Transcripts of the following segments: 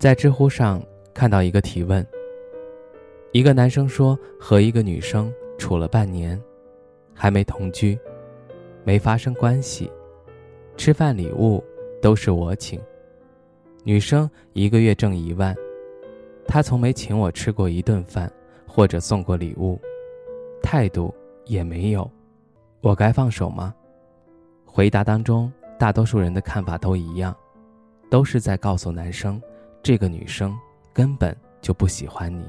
在知乎上看到一个提问：一个男生说和一个女生处了半年，还没同居，没发生关系，吃饭礼物都是我请，女生一个月挣一万，他从没请我吃过一顿饭或者送过礼物，态度也没有，我该放手吗？回答当中，大多数人的看法都一样，都是在告诉男生。这个女生根本就不喜欢你。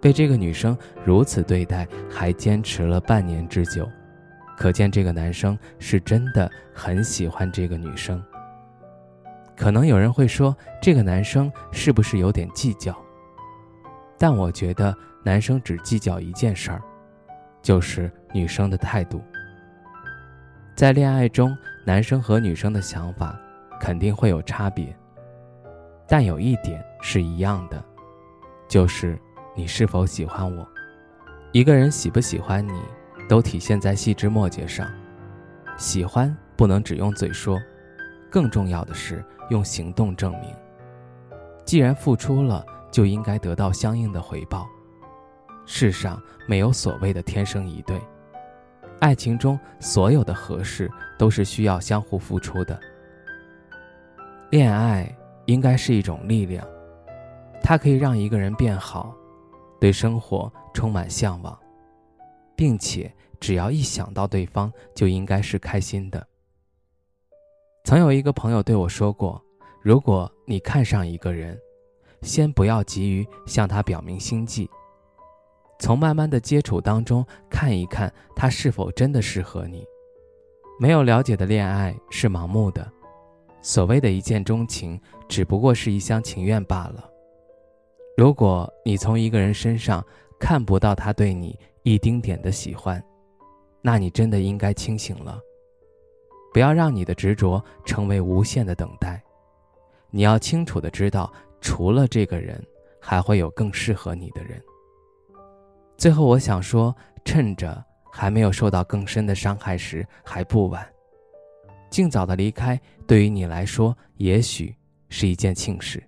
被这个女生如此对待，还坚持了半年之久，可见这个男生是真的很喜欢这个女生。可能有人会说，这个男生是不是有点计较？但我觉得男生只计较一件事儿，就是女生的态度。在恋爱中，男生和女生的想法肯定会有差别。但有一点是一样的，就是你是否喜欢我。一个人喜不喜欢你，都体现在细枝末节上。喜欢不能只用嘴说，更重要的是用行动证明。既然付出了，就应该得到相应的回报。世上没有所谓的天生一对，爱情中所有的合适都是需要相互付出的。恋爱。应该是一种力量，它可以让一个人变好，对生活充满向往，并且只要一想到对方，就应该是开心的。曾有一个朋友对我说过：“如果你看上一个人，先不要急于向他表明心迹，从慢慢的接触当中看一看他是否真的适合你。没有了解的恋爱是盲目的。”所谓的一见钟情，只不过是一厢情愿罢了。如果你从一个人身上看不到他对你一丁点的喜欢，那你真的应该清醒了。不要让你的执着成为无限的等待。你要清楚的知道，除了这个人，还会有更适合你的人。最后，我想说，趁着还没有受到更深的伤害时，还不晚。尽早的离开，对于你来说，也许是一件庆事。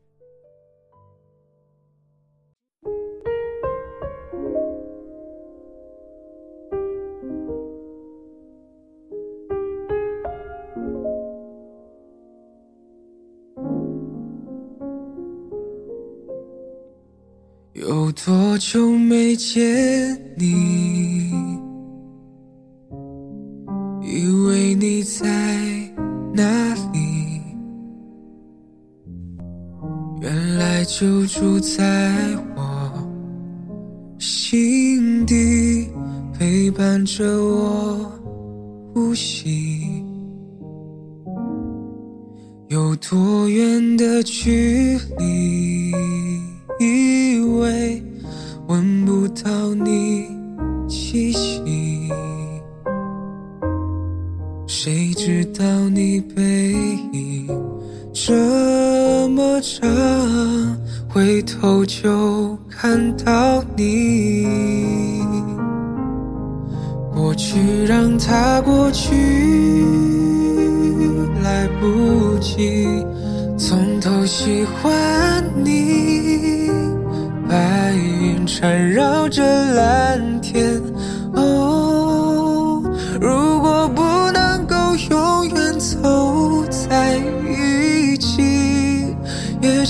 有多久没见你？以为你在。哪里？原来就住在我心底，陪伴着我呼吸。有多远的距离？以为闻不到你回头就看到你。过去让它过去，来不及从头喜欢你。白云缠绕着蓝天。哦，如果不能够永远走在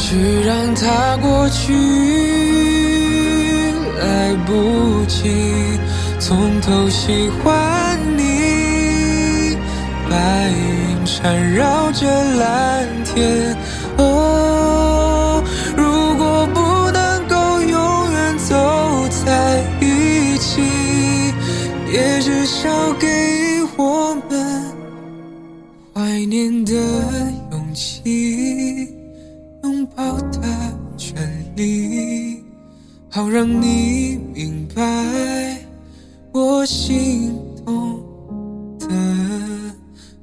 去让它过去，来不及从头喜欢你。白云缠绕着蓝天，哦，如果不能够永远走在一起，也至少给我们怀念的勇气。好的权利，好让你明白我心动的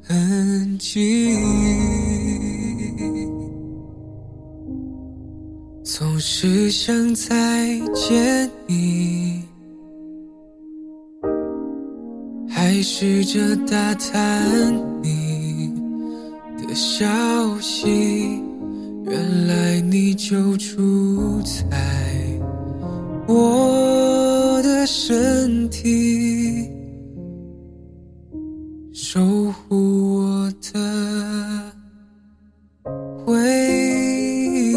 痕迹。总是想再见你，还试着打探你的消息。原来你就住在我的身体，守护我的回忆。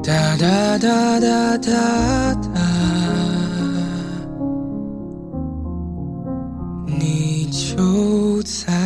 哒哒哒哒哒哒。就在。